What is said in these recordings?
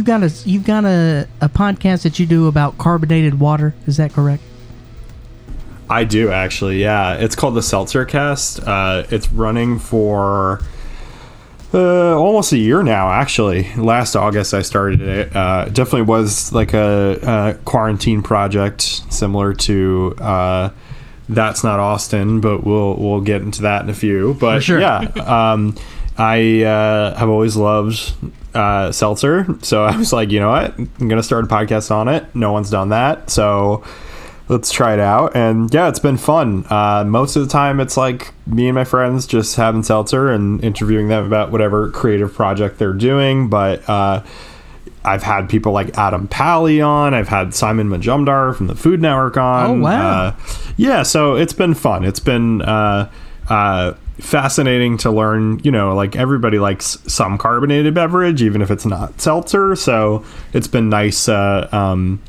you got a you've got a, a podcast that you do about carbonated water. Is that correct? I do actually. Yeah, it's called the Seltzercast. Uh, it's running for uh, almost a year now. Actually, last August I started it. Uh, it definitely was like a, a quarantine project, similar to. Uh, that's not Austin, but we'll we'll get into that in a few. But sure. yeah, um, I uh, have always loved uh, seltzer, so I was like, you know what, I'm gonna start a podcast on it. No one's done that, so let's try it out. And yeah, it's been fun. Uh, most of the time, it's like me and my friends just having seltzer and interviewing them about whatever creative project they're doing. But uh, I've had people like Adam Pally on. I've had Simon Majumdar from the Food Network on. Oh, wow. Uh, yeah, so it's been fun. It's been uh, uh, fascinating to learn. You know, like everybody likes some carbonated beverage, even if it's not seltzer. So it's been nice uh, um,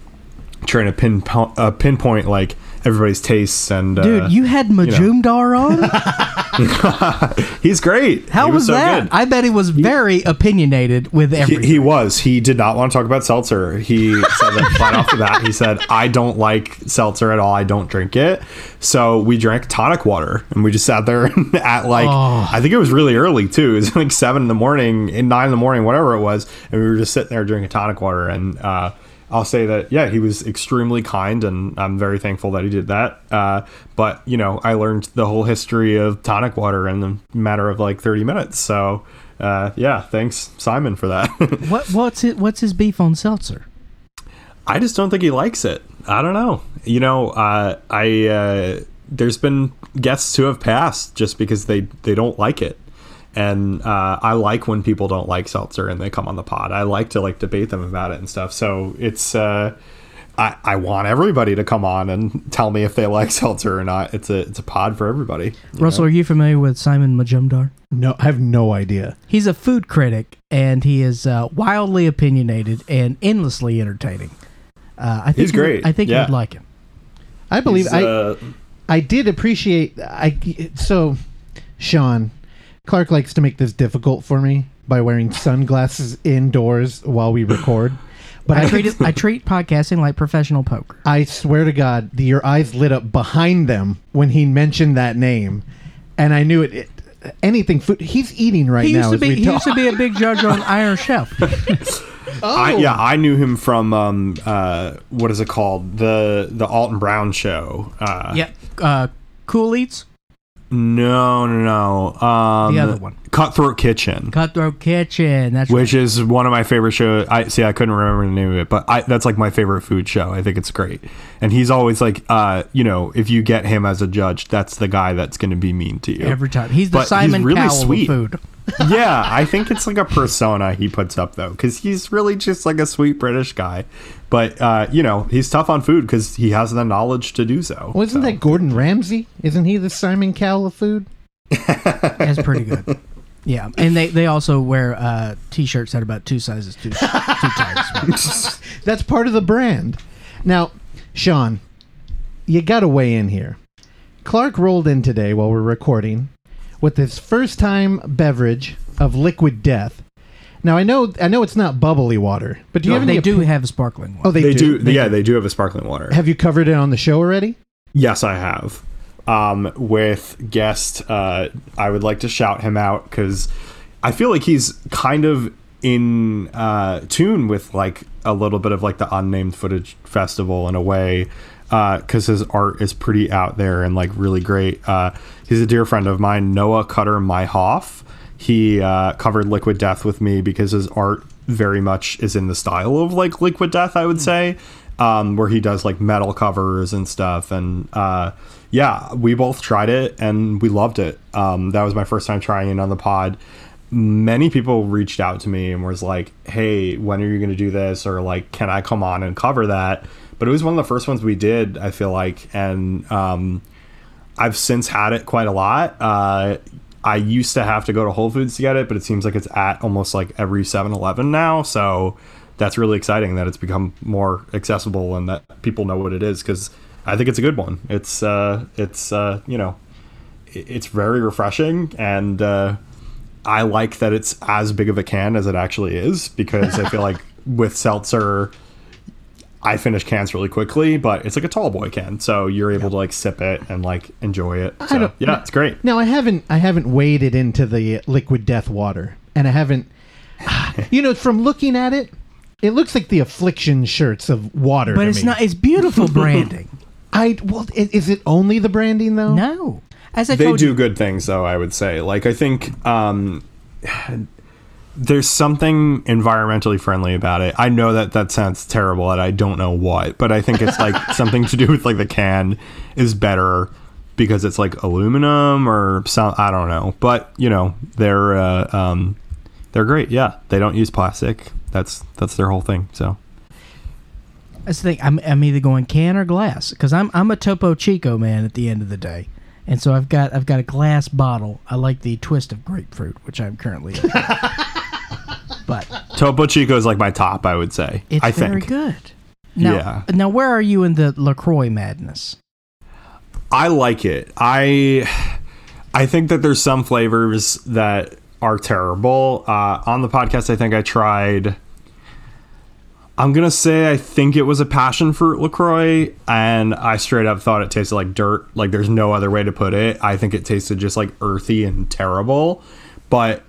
trying to pinpoint, uh, pinpoint like everybody's tastes and uh, Dude, you had Majumdar on. he's great. How He was, so that? good. I bet he was very opinionated with He, everything. he was. He did not want to talk about seltzer. He said that flat off the bat. He said, "I don't like seltzer at all. I don't drink it." So we drank tonic water, and we just sat there at like Oh. I think it was really early too. It was like seven in the morning, in nine in the morning, whatever it was, and we were just sitting there drinking tonic water. And uh, I'll say that yeah, he was extremely kind, and I'm very thankful that he did that. Uh, but you know, I learned the whole history of tonic water in the matter of like 30 minutes. So. Uh, yeah, thanks Simon for that. what what's it? What's his beef on seltzer? I just don't think he likes it. I don't know. You know, uh, I uh, there's been guests who have passed just because they they don't like it, and uh, I like when people don't like seltzer and they come on the pod. I like to like debate them about it and stuff. So it's uh, I I want everybody to come on and tell me if they like seltzer or not. It's a it's a pod for everybody. Russell, know? are you familiar with Simon Majumdar? No, I have no idea. He's a food critic, and he is uh, wildly opinionated and endlessly entertaining. Uh, I think He's you would- great, I think you'd like him. I believe He's, I uh, I did appreciate I so Sean Clark likes to make this difficult for me by wearing sunglasses indoors while we record. But I I, treat it, I treat podcasting like professional poker. I swear to God, the, your eyes lit up behind them when he mentioned that name, and I knew it. it anything food. He's eating right He now. used to as be we he talk. used to be a big judge on Iron Chef. I, yeah, I knew him from um, uh, what is it called the the Alton Brown show. Uh, yeah, uh, Good Eats, No, no, no. Um, the other one, Cutthroat Kitchen, Cutthroat Kitchen. That's which is one of my favorite shows. I see. I couldn't remember the name of it, but I, that's like my favorite food show. I think it's great, and he's always like, uh, you know, if you get him as a judge, that's the guy that's going to be mean to you every time. He's the But he's Simon really Cowell sweet. of food. yeah, I think it's like a persona he puts up though, because he's really just like a sweet British guy. But uh, you know, he's tough on food because he has the knowledge to do so. Wasn't So. that Gordon Ramsay? Isn't he the Simon Cowell of food? That's pretty good. Yeah, and they, they also wear uh, t-shirts that are about two sizes too too tight. That's part of the brand. Now, Sean, you got to weigh in here. Clark rolled in today while we're recording with his first time beverage of liquid death. Now I know I know it's not bubbly water, but do you have any they do opi- have sparkling Oh, they, They do. do, yeah, they do have a sparkling water. Have you covered it on the show already? Yes, I have. Um, with guest, uh, I would like to shout him out because I feel like he's kind of in uh, tune with like a little bit of like the unnamed footage festival in a way because his art is pretty out there and like really great. Uh, he's a dear friend of mine, Noah Cutter Myhoff. He uh, covered Liquid Death with me because his art very much is in the style of like Liquid Death, I would say, um, where he does like metal covers and stuff. And uh, yeah, we both tried it and we loved it. Um, that was my first time trying it on the pod. Many people reached out to me and was like, "Hey, when are you going to do this?" Or like, "Can I come on and cover that?" But it was one of the first ones we did. I feel like, and um, I've since had it quite a lot. Uh, I used to have to go to Whole Foods to get it, but it seems like it's at almost like every 7-Eleven now. So that's really exciting that it's become more accessible and that people know what it is because I think it's a good one. It's uh, it's uh, you know, it's very refreshing and uh, I like that it's as big of a can as it actually is because I feel like with seltzer, I finish cans really quickly, but it's like a tall boy can, so you're able to like sip it and like enjoy it. So, don't- yeah, it's great. Now I haven't I haven't waded into the liquid death water, and I haven't. You know, from looking at it, it looks like the affliction shirts of water. But to it's me. not. It's beautiful branding. I well, i- is it only the branding though? no, as I They told do you, good things, though. I would say, like I think um, there's something environmentally friendly about it. I know that that sounds terrible, and I don't know what, but I think it's like something to do with like the can is better because it's like aluminum or some. I don't know, but you know they're uh, um, they're great. Yeah, they don't use plastic. That's that's their whole thing. So That's the thing. I'm, I'm either going can or glass because I'm I'm a Topo Chico man at the end of the day, and so I've got I've got a glass bottle. I like the twist of grapefruit, which I'm currently. but Topo Chico is like my top. I would say. it's I very think. good. Now, Yeah. now where are you in the Lacroix madness? I like it. I I think that there's some flavors that are terrible. Uh, on the podcast, I think I tried. I'm gonna say I think it was a passion fruit Lacroix, and I straight up thought it tasted like dirt. Like there's no other way to put it. I think it tasted just like earthy and terrible. But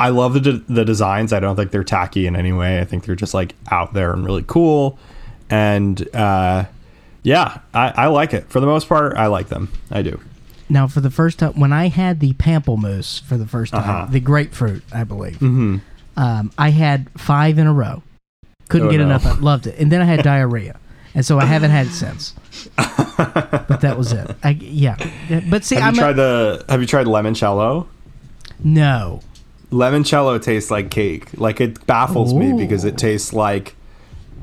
I love the de- the designs. I don't think they're tacky in any way. I think they're just like out there and really cool. And uh, yeah, I, I like it for the most part. I like them. I do. Now, for the first time, when I had the pamplemousse for the first time, Uh-huh. the grapefruit, I believe, Mm-hmm. um, I had five in a row. Couldn't Oh, get no. enough. I loved it, and then I had diarrhea, and so I haven't had it since. but that was it. I, yeah, but see, Have I'm you a- tried the Have you tried limoncello? no. Limoncello tastes like cake. Like it baffles me because it tastes like,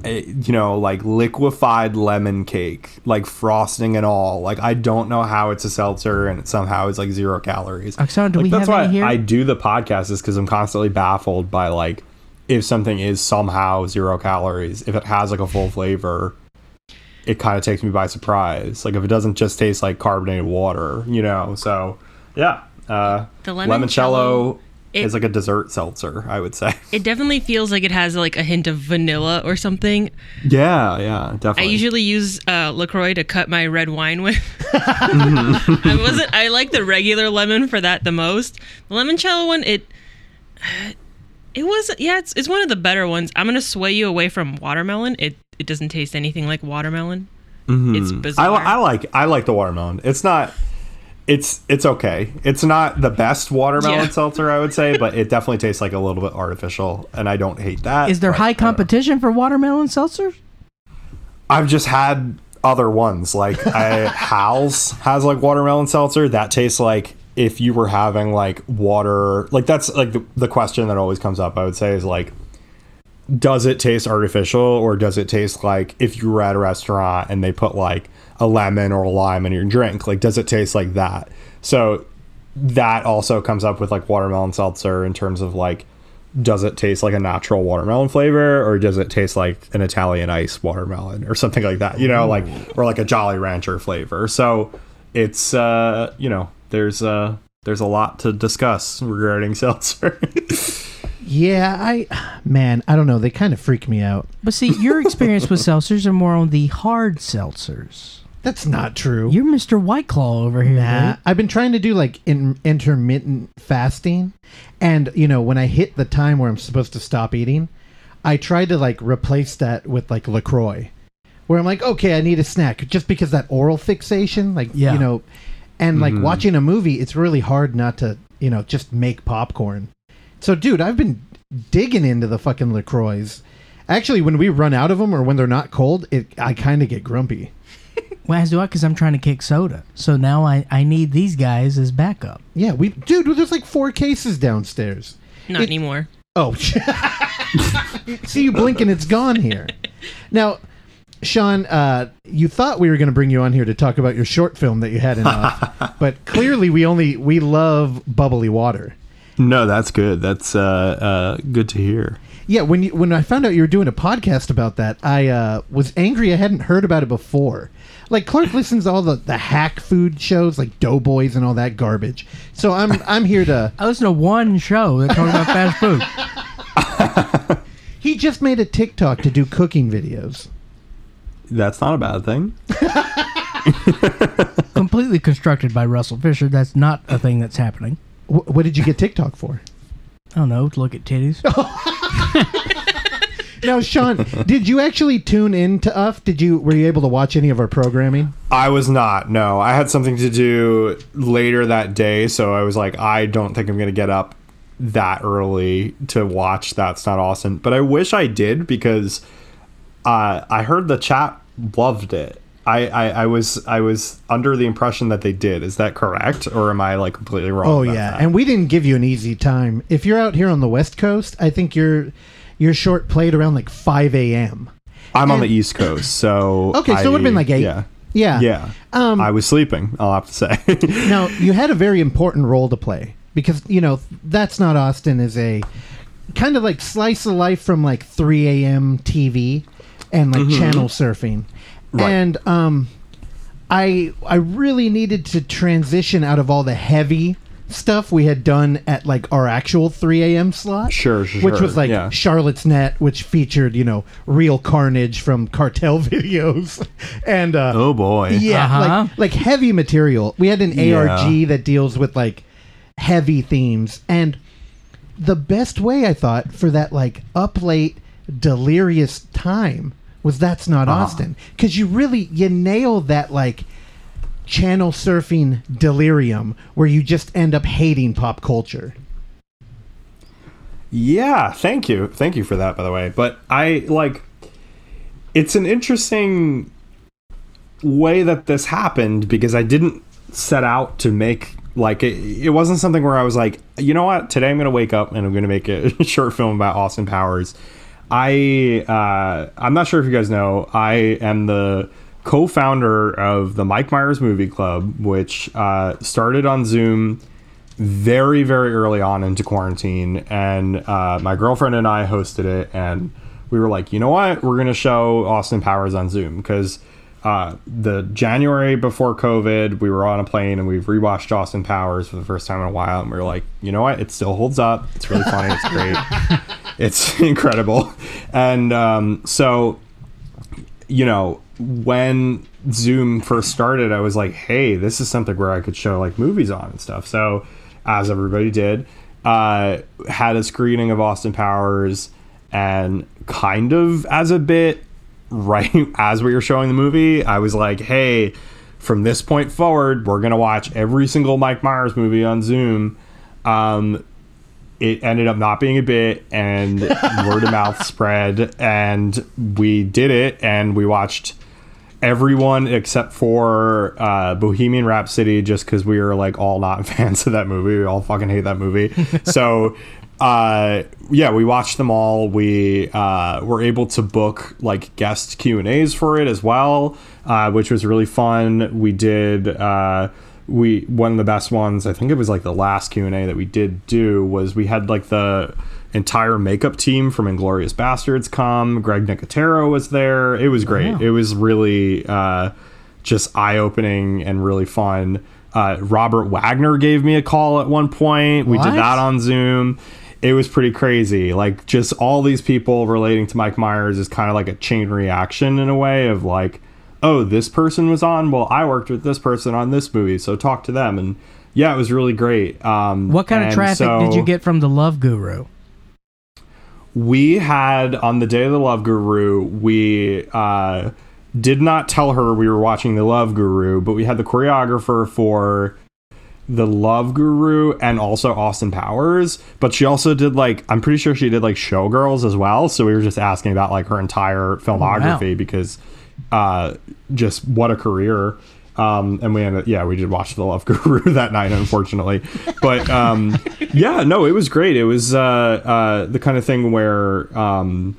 eh, you know, like liquefied lemon cake, like frosting and all. Like I don't know how it's a seltzer and it somehow it's like zero calories. Oksana, do like, we that's have why? I do the podcast is because I'm constantly baffled by like if something is somehow zero calories, if it has like a full flavor, it kind of takes me by surprise. Like if it doesn't just taste like carbonated water, you know. So yeah, uh, The limoncello limoncello, it- is like a dessert seltzer, I would say. It definitely feels like it has like a hint of vanilla or something. yeah, yeah, definitely. I usually use uh, Lacroix to cut my red wine with. I wasn't. I like the regular lemon for that the most. The limoncello one, it. It was yeah, it's, it's one of the better ones. I'm gonna sway you away from watermelon. It it doesn't taste anything like watermelon. Mm-hmm. It's bizarre. li- I like I like the watermelon. It's not. It's it's okay. It's not the best watermelon Yeah. seltzer, I would say, but it definitely tastes like a little bit artificial, and I don't hate that. Is there but high don't competition for watermelon seltzers? I've just had other ones like I, uh, Hal's has like watermelon seltzer that tastes like if you were having like water. Like that's like the, the question that always comes up. I would say is like, does it taste artificial or does it taste like if you were at a restaurant and they put like a lemon or a lime in your drink? Like, does it taste like that? So that also comes up with like watermelon seltzer in terms of like does it taste like a natural watermelon flavor or does it taste like an Italian ice watermelon or something like that, you know, like or like a Jolly Rancher flavor. So it's uh, you know, there's uh there's a lot to discuss regarding seltzer. Yeah, I man, I don't know. They kind of freak me out. But see, your experience with seltzers are more on the hard seltzers. That's not true. You're Mr. White Claw over here. Nah, dude. I've been trying to do like in, intermittent fasting, and you know when I hit the time where I'm supposed to stop eating, I try to like replace that with like Lacroix, where I'm like, okay, I need a snack just because that oral fixation, like Yeah. you know, and like mm-hmm. watching a movie, it's really hard not to you know just make popcorn. So, dude, I've been digging into the fucking Lacroix. Actually, when we run out of them or when they're not cold, it I kind of get grumpy. Well, as do I, because I'm trying to kick soda. So now I, I need these guys as backup. Yeah, we dude, there's like four cases downstairs. Not It- anymore. Oh, see you blinking, it's gone here. Now, Sean, uh, you thought we were going to bring you on here to talk about your short film that you had in off, but clearly we only we love bubbly water. no, that's good. That's uh uh good to hear. Yeah, when you when I found out you were doing a podcast about that, I uh, was angry I hadn't heard about it before. Like Clark listens to all the, the hack food shows like Doughboys and all that garbage. So I'm I'm here to I listen to one show that talks about fast food. He just made a TikTok to do cooking videos. That's not a bad thing. Completely constructed by Russell Fisher. That's not a thing that's happening. Wh- what did you get TikTok for? I don't know. To look at titties. Now, Sean, did you actually tune in to UF? Did you were you able to watch any of our programming? I was not. No, I had something to do later that day, so I was like, I don't think I'm gonna get up that early to watch That's Not Austin. But I wish I did because uh, I heard the chat loved it. I, I, I was I was under the impression that they did. Is that correct, or am I like completely wrong? Oh yeah, that? and we didn't give you an easy time. If you're out here on the West Coast, I think your your short played around like 5 a.m. I'm on the East Coast, so Okay, so it would've been like eight. Yeah, Yeah, yeah. Um, I was sleeping. I'll have to say. now you had a very important role to play because you know that's not Austin is a kind of like slice of life from like 3 a.m. TV and like channel surfing, Right. and um, I I really needed to transition out of all the heavy stuff we had done at like our actual 3 a.m. slot. Sure, sure, Which was like yeah. Charlotte's Net, which featured, you know, real carnage from cartel videos. And uh oh boy. yeah, Uh-huh. like like heavy material. We had an Yeah. ARG that deals with like heavy themes and the best way I thought for that like up late delirious time was that's not Uh-huh. Austin cuz you really you nail that like channel surfing delirium where you just end up hating pop culture. Yeah, thank you. Thank you for that by the way. But I like it's an interesting way that this happened because I didn't set out to make like it, it wasn't something where I was like, you know what, today I'm going to wake up and I'm going to make a short film about Austin Powers. I uh, I'm not sure if you guys know, I am the co-founder of the Mike Myers Movie Club, which uh, started on Zoom very very early on into quarantine. And uh, my girlfriend and i hosted it. And we were like you know what? We're to show austin powers on zoom. Because uh, the january before covid we were on a plane and we've rewatched austin powers for the first time in a while. And we were like you know what? It still holds up. It's really funny. It's great it's incredible and um, so you know, when Zoom first started, I was like, hey, this is something where I could show like movies on and stuff. So, as everybody did, uh, had a screening of Austin Powers and kind of as a bit, right as we were showing the movie, I was like, hey, from this point forward, we're going to watch every single Mike Myers movie on Zoom. Um, it ended up not being a bit and word of mouth spread and we did it and we watched everyone except for uh, bohemian rhapsody just because we were like all not fans of that movie. We all fucking hate that movie. So uh, yeah we watched them all. We uh, were able to book like guest q and a's for it as well uh, which was really fun. We did uh, we one of the best ones i think it was like the last q&a that we did do was we had like the entire makeup team from inglourious basterds come. Greg nicotero was there. It was great. Wow. it was really uh, just eye-opening and really fun. Uh, robert wagner gave me a call at one point. We What? did that on zoom. It was pretty crazy. Like just all these people relating to mike myers is kind of like a chain reaction in a way of like oh, this person was on. Well, I worked with this person on this movie, so talk to them. And yeah, it was really great. Um, What kind of traffic so did you get from the Love Guru? We had on the day of the Love Guru, we uh, did not tell her we were watching the Love Guru, but we had the choreographer for the Love Guru and also Austin Powers. But she also did like I'm pretty sure she did like Showgirls as well. So we were just asking about like her entire filmography because uh, just what a career. Um, and we ended, yeah, we did watch the Love Guru that night, unfortunately. But um, yeah, no, it was great. It was uh, uh, the kind of thing where um,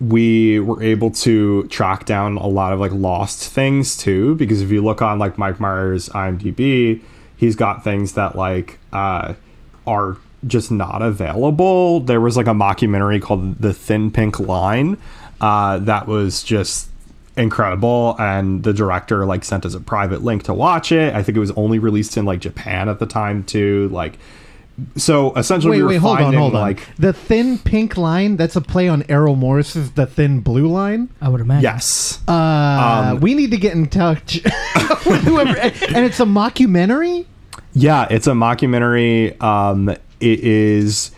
we were able to track down a lot of like lost things too. Because if you look on like Mike Myers IMDb, he's got things that like uh, are just not available. There was like a mockumentary called The Thin Pink Line uh, that was just incredible and the director like sent us a private link to watch it i think it was only released in like japan at the time too like so essentially, Wait, we were wait, hold on, finding, hold on. like the thin pink line, that's a play on Errol Morris's The Thin Blue Line. I would imagine. yes, Uh, Um, we need to get in touch with whoever. And it's a mockumentary? Yeah, it's a mockumentary. Um, it is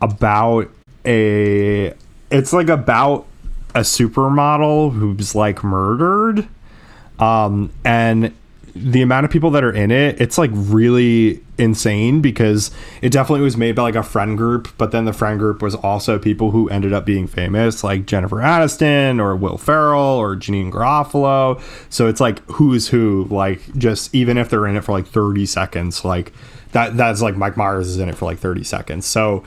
about a. It's like about a supermodel who's like murdered, um, and the amount of people that are in it, it's like really insane because it definitely was made by like a friend group, but then the friend group was also people who ended up being famous, like Jennifer Aniston or Will Ferrell or Janeane Garofalo. So it's like who's who, like just even if they're in it for like 30 seconds, like that that's like Mike Myers is in it for like 30 seconds. So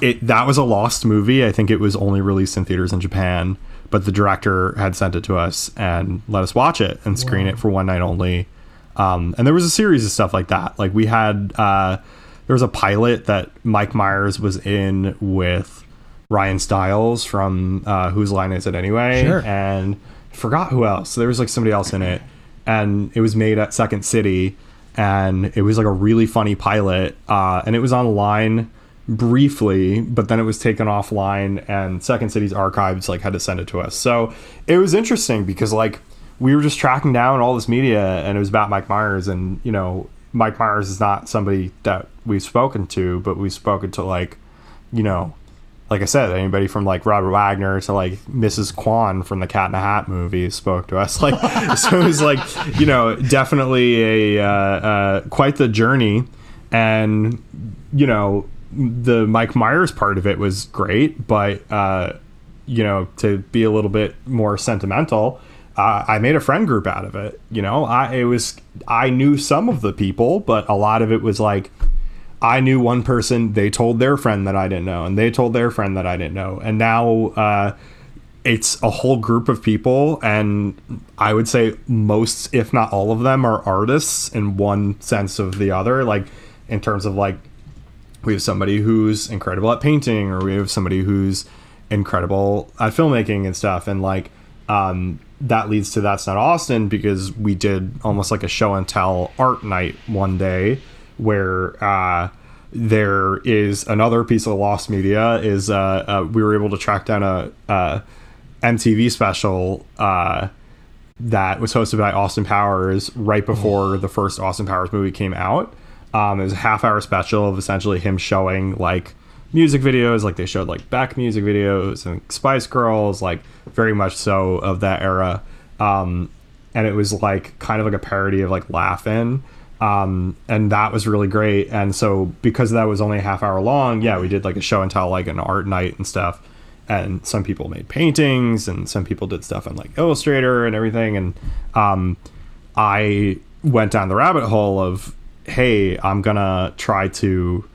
it that was a lost movie. I think it was only released in theaters in Japan, but the director had sent it to us and let us watch it and screen it for one night only. Um, and there was a series of stuff like that. Like we had uh, there was a pilot that Mike Myers was in with Ryan Stiles from uh, Whose Line Is It Anyway? Sure. And forgot who else. There was like somebody else in it, and it was made at Second City, and it was like a really funny pilot, uh, and it was online briefly, but then it was taken offline, and Second City's archives like had to send it to us. So it was interesting because like we were just tracking down all this media, and it was about Mike Myers, and you know Mike Myers is not somebody that we've spoken to, but we've spoken to like you know like I said, anybody from like Robert Wagner to like Mrs. Kwan from the Cat in the Hat movie spoke to us. Like, so it was like, you know, definitely a uh, uh, quite the journey, and you know, the Mike Myers part of it was great, but uh, you know, to be a little bit more sentimental. Uh, I made a friend group out of it. You know, I it was I knew some of the people, but a lot of it was like I knew one person, they told their friend that I didn't know, and they told their friend that I didn't know. And now uh, it's a whole group of people, and I would say most, if not all of them, are artists in one sense of the other. Like, in terms of like, we have somebody who's incredible at painting, or we have somebody who's incredible at filmmaking and stuff. And like, um, that leads to That's Not Austin because we did almost like a show and tell art night one day where uh, there is another piece of lost media is uh, uh, we were able to track down a, a MTV special uh, that was hosted by Austin Powers right before the first Austin Powers movie came out. Um, it was a half hour special of essentially him showing like music videos, like they showed like back music videos and Spice Girls, like very much so of that era. Um, and it was like kind of like a parody of like Laughing um, and that was really great. And so because that was only a half hour long, yeah, we did like a show and tell, like an art night and stuff. And some people made paintings, and some people did stuff on like Illustrator and everything. And um, I went down the rabbit hole of, hey, I'm gonna try to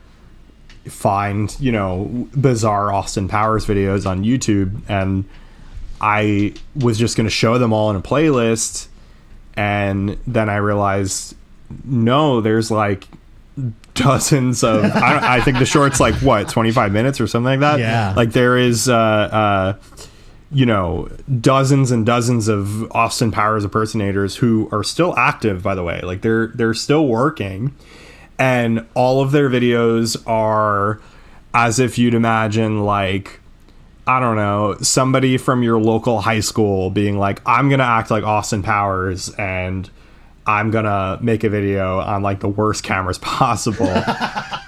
find you know bizarre Austin Powers videos on YouTube, and I was just gonna show them all in a playlist. And then I realized no, there's like dozens of. I, I think the short's like what, 25 minutes or something like that. Yeah. Like there is, uh, uh, you know, dozens and dozens of Austin Powers impersonators who are still active. By the way, like they're they're still working, and all of their videos are as if you'd imagine like. I don't know, somebody from your local high school being like, I'm going to act like Austin Powers and I'm gonna make a video on like the worst cameras possible.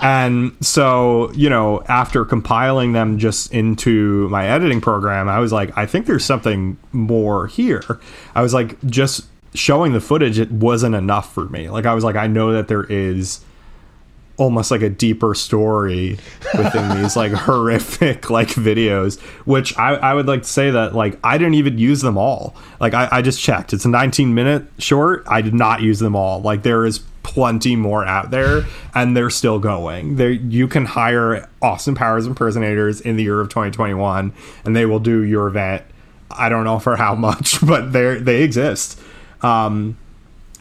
and so, you know, after compiling them just into my editing program, I was like, I think there's something more here. I was like, just showing the footage, it wasn't enough for me. Like, I was like, I know that there is almost like a deeper story within these like horrific like videos which I, I would like to say that like i didn't even use them all. Like I, I just checked. It's a 19 minute short. I did not use them all. Like there is plenty more out there and they're still going. There you can hire austin powers impersonators in the year of 2021 and they will do your event i don't know for how much but they they exist. Um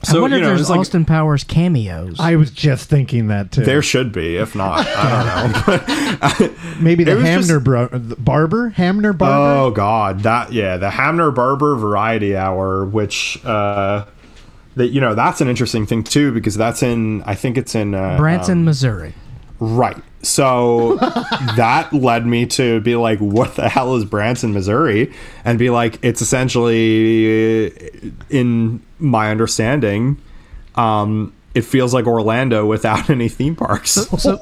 so I wonder you know if there's it's like- Austin Powers cameos. I was just thinking that too. there should be if not i don't know Maybe the it was just- Hamner bro- the Barber? Hamner Barber? Oh God, that yeah, the Hamner Barber Variety Hour, which uh, that you know that's an interesting thing too because that's in I think it's in uh, Branson, um, Missouri. Right. So that led me to be like, what the hell is Branson, Missouri? And be like, it's essentially, in my understanding, um, it feels like Orlando without any theme parks. So,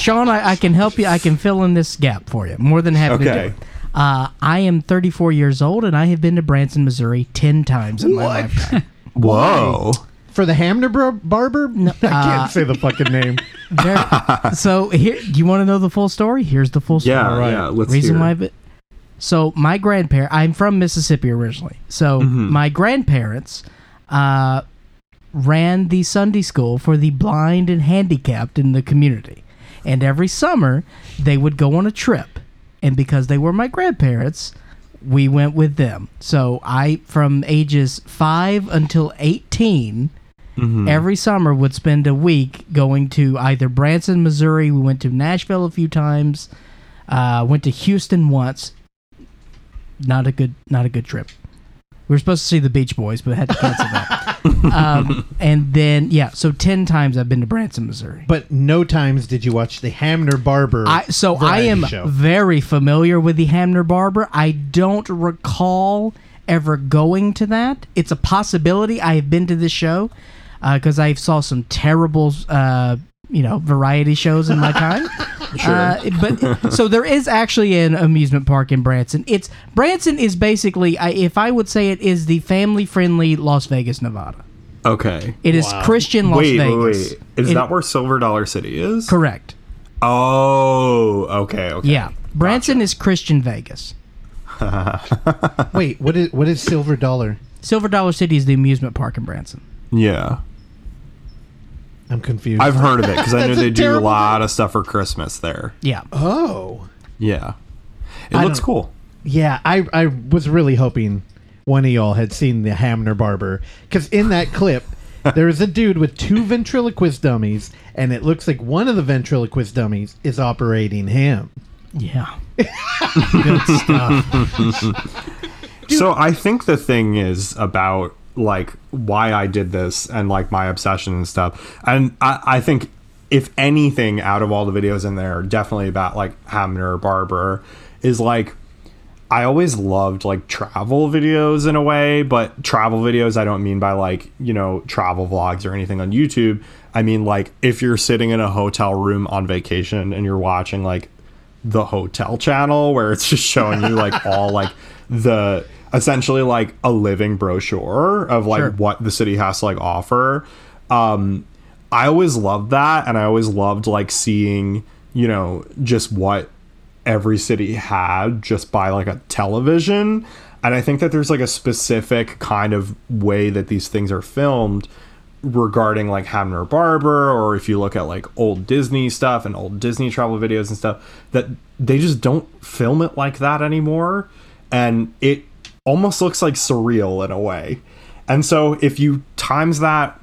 Sean, I, I can help you. I can fill in this gap for you. More than happy to Okay. do it. Uh, I am 34 years old, and I have been to Branson, Missouri 10 times in my lifetime. Whoa. For the Hamner bro- Barber? I can't uh, say the fucking name. There- so here, do you want to know the full story? Here's the full story. Yeah, yeah. Let's reason hear. why. I've so my grandparent, I'm from Mississippi originally. So Mm-hmm. my grandparents uh, ran the Sunday school for the blind and handicapped in the community, and every summer they would go on a trip, and because they were my grandparents. We went with them. So I, from ages five until 18, Mm-hmm. every summer would spend a week going to either Branson, Missouri. We went to Nashville a few times. Uh, went to Houston once. Not a good, not a good trip. We were supposed to see the Beach Boys, but had to cancel that. um, and then, yeah, so ten times I've been to Branson, Missouri. But no times did you watch the Hamner Barber. I, so I variety am show. very familiar with the Hamner Barber. I don't recall ever going to that. It's a possibility. I have been to this show because I saw some terrible, uh, you know, variety shows in my time. Uh, but so there is actually an amusement park in Branson. It's Branson is basically, I, if I would say it, is the family-friendly Las Vegas, Nevada. Okay. It is Wow. Christian Las wait, Vegas. wait, wait. Is It- that where Silver Dollar City is? correct? Oh, okay, okay. Yeah, Branson is Christian Vegas. Wait, what is what is Silver Dollar? Silver Dollar City is the amusement park in Branson. Yeah. I'm confused. I've heard of it because I know they do a terrible lot of stuff for Christmas there. Yeah. oh. Yeah. It I looks don't- cool. Yeah, I I was really hoping one of y'all had seen the Hamner Barber because in that clip there is a dude with two ventriloquist dummies, and it looks like one of the ventriloquist dummies is operating him. Yeah. Good stuff. So I think the thing is about like why I did this and like my obsession and stuff. And I, I think if anything out of all the videos in there, definitely about like Hamner Barber is like I always loved like travel videos in a way, but travel videos I don't mean by like, you know, travel vlogs or anything on YouTube. I mean like if you're sitting in a hotel room on vacation and you're watching like the hotel channel where it's just showing you like all like the essentially like a living brochure of like Sure. what the city has to like offer. Um I always loved that and I always loved like seeing, you know, just what every city had just by like a television. And I think that there's like a specific kind of way that these things are filmed regarding like Hamner Barber, or if you look at like old Disney stuff and old Disney travel videos and stuff, that they just don't film it like that anymore. And it almost looks like surreal in a way. And so if you times that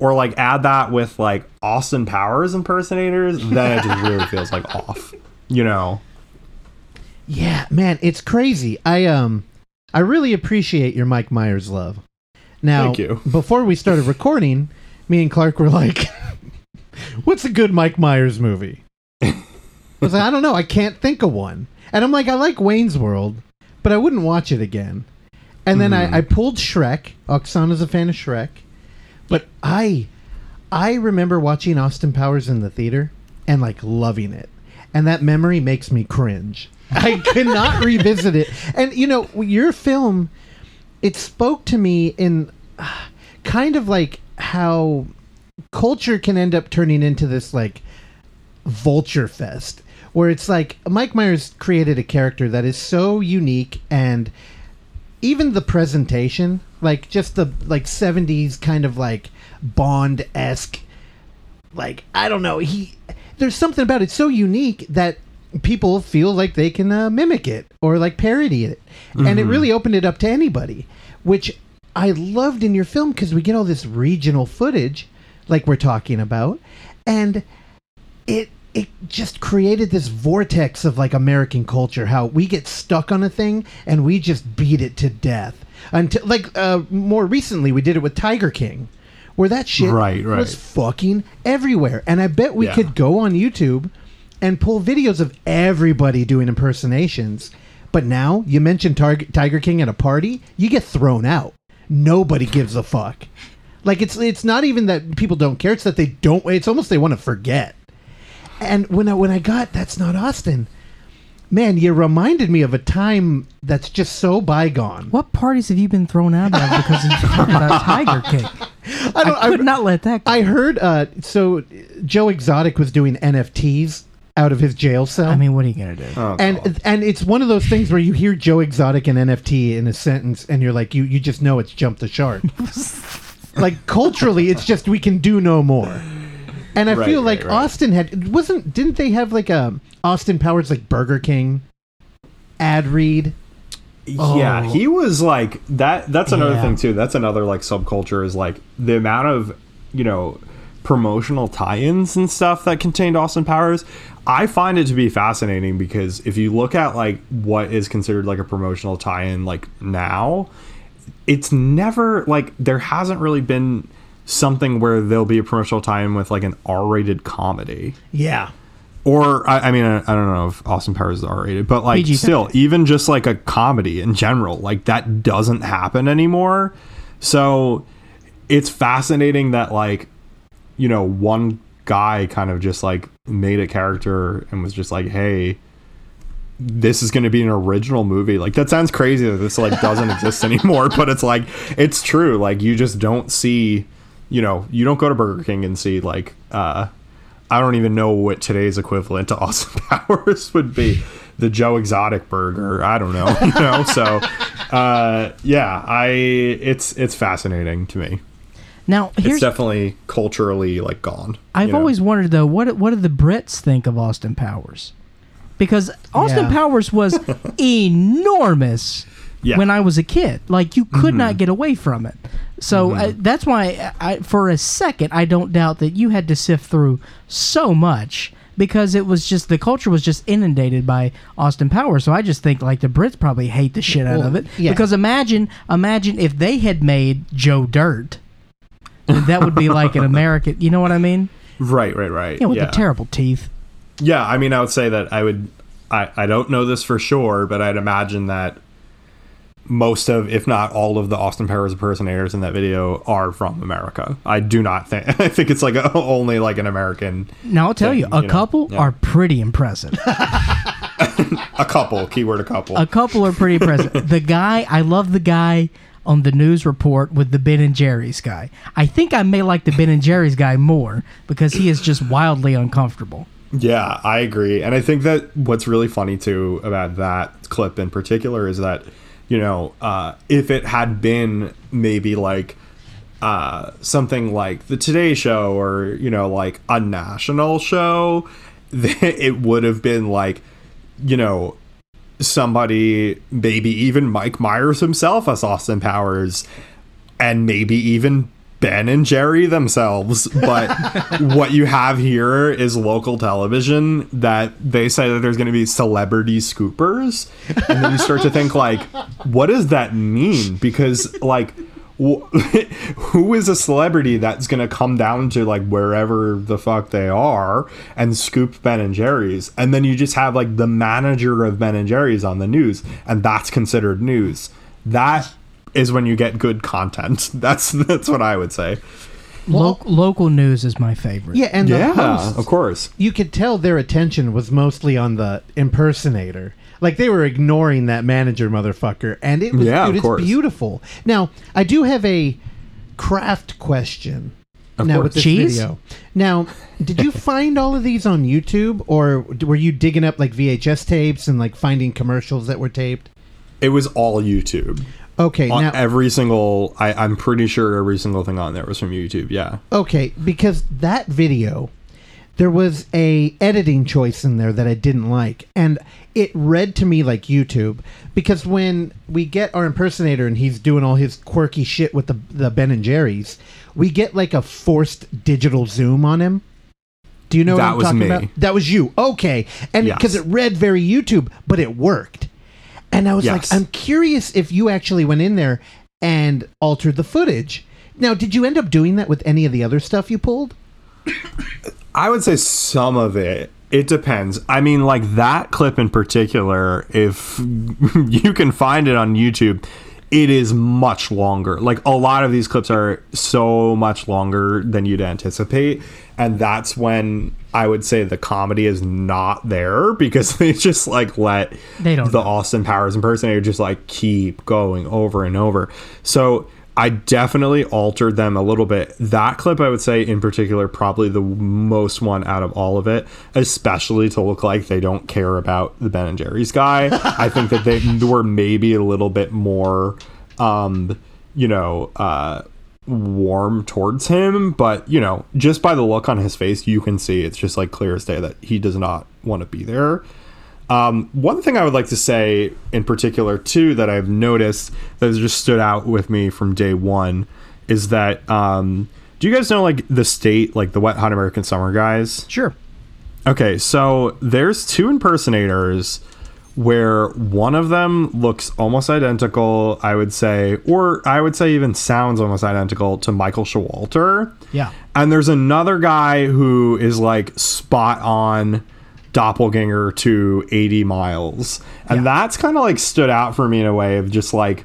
or like add that with like Austin Powers impersonators, then it just really feels like off. You know? Yeah, man, it's crazy. I um I really appreciate your Mike Myers love. Now, Thank you. before we started recording, me and Clark were like, "What's a good Mike Myers movie?" I was like, "I don't know. I can't think of one." And I'm like, "I like Wayne's World, but I wouldn't watch it again." And then I, I pulled Shrek. Oksana's a fan of Shrek, but I I remember watching Austin Powers in the theater and like loving it. And that memory makes me cringe. I could not revisit it. And you know, your film it spoke to me in uh, kind of like how culture can end up turning into this like vulture fest where it's like Mike Myers created a character that is so unique and even the presentation like just the like 70s kind of like bond-esque like i don't know he there's something about it so unique that people feel like they can uh, mimic it or like parody it. And it really opened it up to anybody which i loved in your film because we get all this regional footage like we're talking about and it it just created this vortex of like American culture how we get stuck on a thing and we just beat it to death until like uh, more recently we did it with Tiger King where that shit Right, right. was fucking everywhere. And I bet we Yeah. could go on YouTube and pull videos of everybody doing impersonations. But now you mention Tar- Tiger King at a party, you get thrown out. Nobody gives a fuck. Like it's it's not even that people don't care; it's that they don't. It's almost they want to forget. And when I when I got that's not Austin, man, you reminded me of a time that's just so bygone. What parties have you been thrown out of because you're talking about Tiger King? I I could not let that go. I heard uh, so Joe Exotic was doing NFTs out of his jail cell. I mean, what are you gonna do? Oh, and God. and it's one of those things where you hear Joe Exotic and NFT in a sentence, and you're like, you you just know it's jumped the shark. like culturally, it's just we can do no more. And I Right, feel right, like right. Austin had wasn't didn't they have like a Austin Powers like Burger King ad read? yeah, Oh. he was like that. That's another Yeah. thing too. That's another like subculture is like the amount of you know promotional tie-ins and stuff that contained Austin Powers. I find it to be fascinating because if you look at like what is considered like a promotional tie-in like now, it's never like there hasn't really been something where there'll be a promotional tie-in with like an R-rated comedy. Yeah. or I, I mean I, I don't know if Austin Powers is R rated, but like PG-13. still, even just like a comedy in general, like that doesn't happen anymore. So it's fascinating that like you know one guy kind of just like made a character and was just like, hey. This is going to be an original movie. Like that sounds crazy that this like doesn't exist anymore, but it's like it's true. Like you just don't see, you know, you don't go to Burger King and see like uh I don't even know what today's equivalent to Austin Powers would be. The Joe Exotic burger. I don't know. You know. So, uh, yeah, I it's it's fascinating to me. Now, It's definitely culturally like gone. I've you know? always wondered though, what what do the Brits think of Austin Powers? Because Austin Yeah. Powers was enormous Yeah. when I was a kid. Like you could not get away from it. So Mm-hmm. uh, that's why, I, for a second, I don't doubt that you had to sift through so much because it was just the culture was just inundated by Austin Powers. So I just think like the Brits probably hate the shit out of it yeah. because imagine imagine if they had made Joe Dirt. that would be like an American. You know what I mean? right, right, right. Yeah, with yeah. the terrible teeth. Yeah, I mean, I would say that I would. I I don't know this for sure, but I'd imagine that most of, if not all of, the Austin Powers impersonators in that video are from America. I do not think. I think it's like a, only like an American. Now I'll tell you, a you know, couple yeah. are pretty impressive. A couple, keyword a couple. a couple are pretty impressive. The guy, I love the guy on the news report with the Ben and Jerry's guy. I think I may like the Ben and Jerry's guy more because he is just wildly uncomfortable. Yeah, I agree. And I think that what's really funny too about that clip in particular is that, you know, uh, if it had been maybe like uh, something like the Today Show or, you know, like a national show, it would have been like, you know, somebody, maybe even Mike Myers himself as Austin Powers, and maybe even Ben and Jerry themselves. But what you have here is local television that they say that there's going to be celebrity scoopers. And then you start to think, like, what does that mean? Because, like, who is a celebrity that's going to come down to like wherever the fuck they are and scoop Ben and Jerry's and then you just have like the manager of Ben and Jerry's on the news and that's considered news that is when you get good content that's that's what I would say Lo- local news is my favorite. Yeah, and the yeah hosts, of course you could tell their attention was mostly on the impersonator. Like they were ignoring that manager motherfucker, and it was Yeah, dude, it's beautiful. Now, I do have a craft question. Of now course. with this Cheese? video. Now, did you find all of these on YouTube, or were you digging up like VHS tapes and like finding commercials that were taped? it was all YouTube Okay, on now every single I, I'm pretty sure every single thing on there was from YouTube yeah Okay, because that video, there was a editing choice in there that I didn't like, and it read to me like YouTube. Because when we get our impersonator and he's doing all his quirky shit with the the Ben and Jerry's, we get like a forced digital zoom on him. Do you know what That I'm was talking me. about? That was you. Okay, and Yes. because it read very YouTube, but it worked. And I was Yes. like, I'm curious if you actually went in there and altered the footage. Now, did you end up doing that with any of the other stuff you pulled? I would say some of it. It depends. I mean, like that clip in particular, if you can find it on YouTube, it is much longer. Like a lot of these clips are so much longer than you'd anticipate. And that's when I would say the comedy is not there because they just like let They don't the know. Austin Powers impersonator just like keep going over and over. So I definitely altered them a little bit. That clip, I would say, in particular, probably the most one out of all of it, especially to look like they don't care about the Ben and Jerry's guy. I think that they were maybe a little bit more, um, you know, uh, warm towards him. But, you know, just by the look on his face, you can see it's just like clear as day that he does not want to be there. Um, one thing I would like to say in particular, too, that I've noticed that has just stood out with me from day one is that um, do you guys know like the state, like the Wet Hot American Summer guys? Sure. Okay, so there's two impersonators where one of them looks almost identical, I would say, or I would say even sounds almost identical to Michael Showalter. Yeah. And there's another guy who is like spot on doppelganger to AD Miles. And Yeah. that's kind of like stood out for me in a way of just like,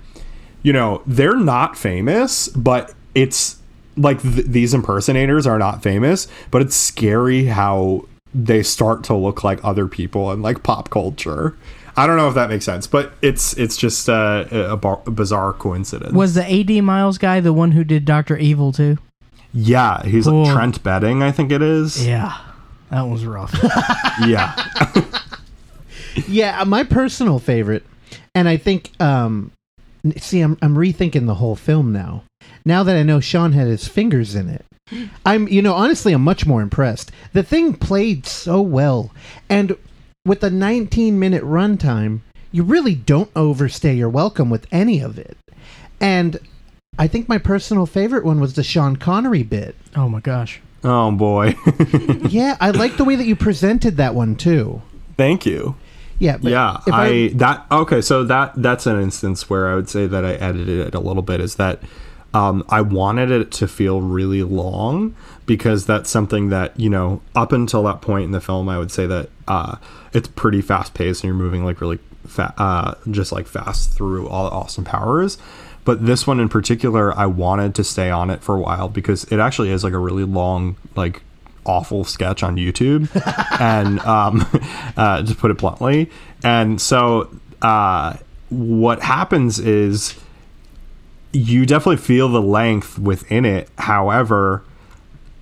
you know, they're not famous, but it's like th- these impersonators are not famous, but it's scary how they start to look like other people in like pop culture. I don't know if that makes sense, but it's it's just uh, a, a, bar- a bizarre coincidence. Was the AD Miles guy the one who did Doctor Evil too? yeah, he's Cool. like Trent Betting, I think it is. Yeah. That was rough. yeah. Yeah, my personal favorite, and I think, um, see, I'm I'm rethinking the whole film now. Now that I know Sean had his fingers in it, I'm, you know, honestly, I'm much more impressed. The thing played so well, and with a 19 minute runtime, you really don't overstay your welcome with any of it. And I think my personal favorite one was the Sean Connery bit. oh my gosh. Oh boy. Yeah, I like the way that you presented that one too. Thank you. Yeah, but yeah, if I, that okay. So that that's an instance where I would say that I edited it a little bit. Is that um, I wanted it to feel really long because that's something that you know up until that point in the film, I would say that uh, it's pretty fast paced and you're moving like really fa- uh, just like fast through all the Austin Powers. But this one in particular, I wanted to stay on it for a while because it actually is like a really long like awful sketch on YouTube, and um, uh, to put it bluntly. And so, uh, what happens is you definitely feel the length within it. However,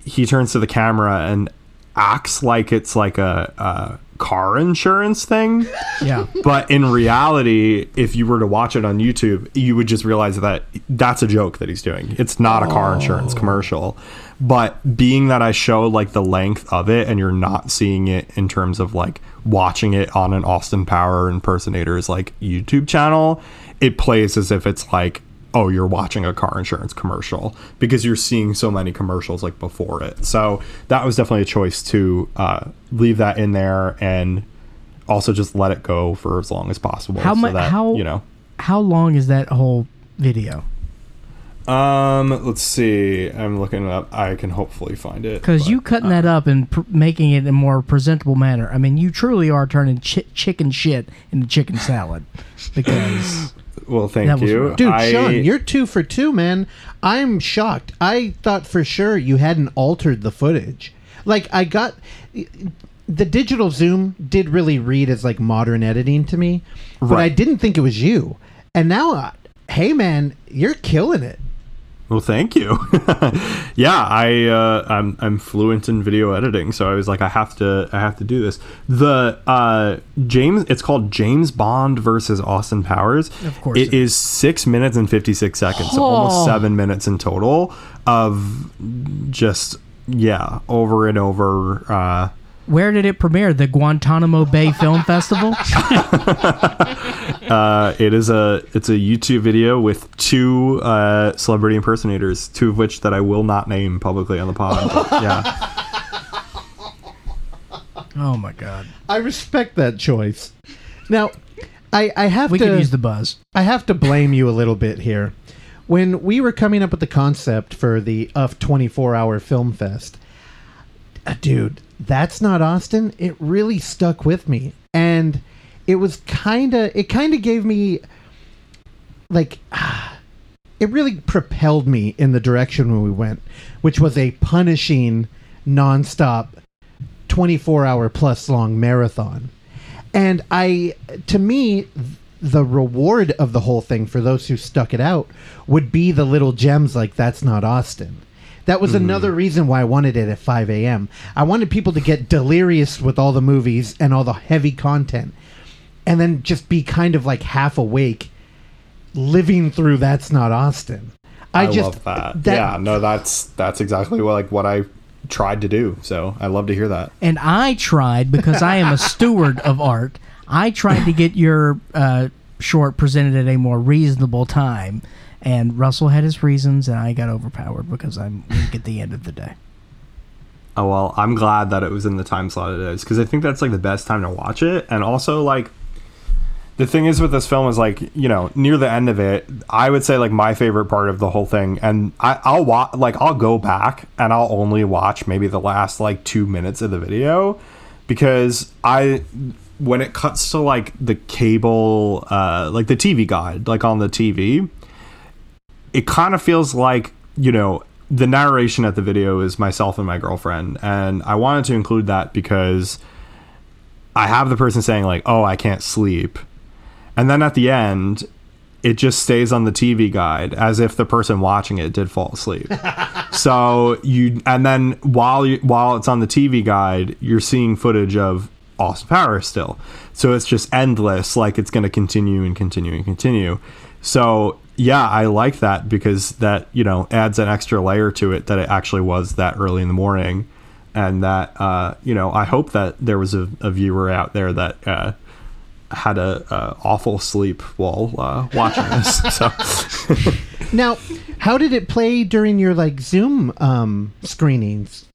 he turns to the camera and acts like it's like a, a car insurance thing. Yeah. But in reality, if you were to watch it on YouTube, you would just realize that that's a joke that he's doing. It's not a car oh. insurance commercial. But being that I show like the length of it and you're not seeing it in terms of like watching it on an Austin Power impersonator's like YouTube channel, it plays as if it's like oh you're watching a car insurance commercial because you're seeing so many commercials like before it so that was definitely a choice to uh, leave that in there and also just let it go for as long as possible How so mu- that, how- you know How long is that whole video? um let's see i'm looking it up i can hopefully find it Because you cutting that up and pr- making it in a more presentable manner. I mean, you truly are turning chi- chicken shit into chicken salad. Because well thank was you. Dude, I, Sean, you're two for two, man. I'm shocked. I thought for sure you hadn't altered the footage. Like, I got. The digital zoom did really read as like modern editing to me, but I Right. didn't think it was you. And now, uh, hey, man, you're killing it. Well, thank you. yeah, I uh, I'm I'm fluent in video editing, so I was like, I have to I have to do this. The uh, James, it's called James Bond versus Austin Powers. Of course it it is six minutes and fifty six seconds, so almost Oh. seven minutes in total of just yeah, over and over. Uh, where did it premiere? The Guantanamo Bay Film Festival? uh, it is a it's a YouTube video with two uh, celebrity impersonators, two of which that I will not name publicly on the pod. but yeah. Oh my god. I respect that choice. Now, I I have We to could use the buzz. I have to blame you a little bit here. when we were coming up with the concept for the UF 24 hour film fest, dude, that's not Austin. It really stuck with me. And it was kind of, it kind of gave me like, it really propelled me in the direction we went, which was a punishing, nonstop, 24 hour plus long marathon. And I, to me, the reward of the whole thing for those who stuck it out would be the little gems like that's not Austin. That was another reason why I wanted it at 5 a.m. I wanted people to get delirious with all the movies and all the heavy content, and then just be kind of like half awake, living through that's not Austin. I, I, just love that. Yeah, no, that's that's exactly what like what I tried to do. So I love to hear that. And I tried because I am a steward of art. I tried to get your uh, short presented at a more reasonable time, and Russell had his reasons, and I got overpowered because I'm weak at the end of the day. Oh well, I'm glad that it was in the time slot it is because I think that's like the best time to watch it, and also like the thing is with this film is like you know near the end of it, I would say like my favorite part of the whole thing, and I, I'll watch like I'll go back and I'll only watch maybe the last like two minutes of the video because I when it cuts to like the cable uh like the TV guide like on the TV it kind of feels like you know the narration at the video is myself and my girlfriend and i wanted to include that because i have the person saying like oh i can't sleep. And then at the end it just stays on the tv guide as if the person watching it did fall asleep. So you and then while you while it's on the tv guide you're seeing footage of austin powers still. So it's just endless like it's going to continue and continue and continue. So yeah, I like that because that you know adds an extra layer to it that it actually was that early in the morning, and that uh, you know I hope that there was a, a viewer out there that uh, had a, a awful sleep while uh, watching this. so now, how did it play during your like Zoom um, screenings?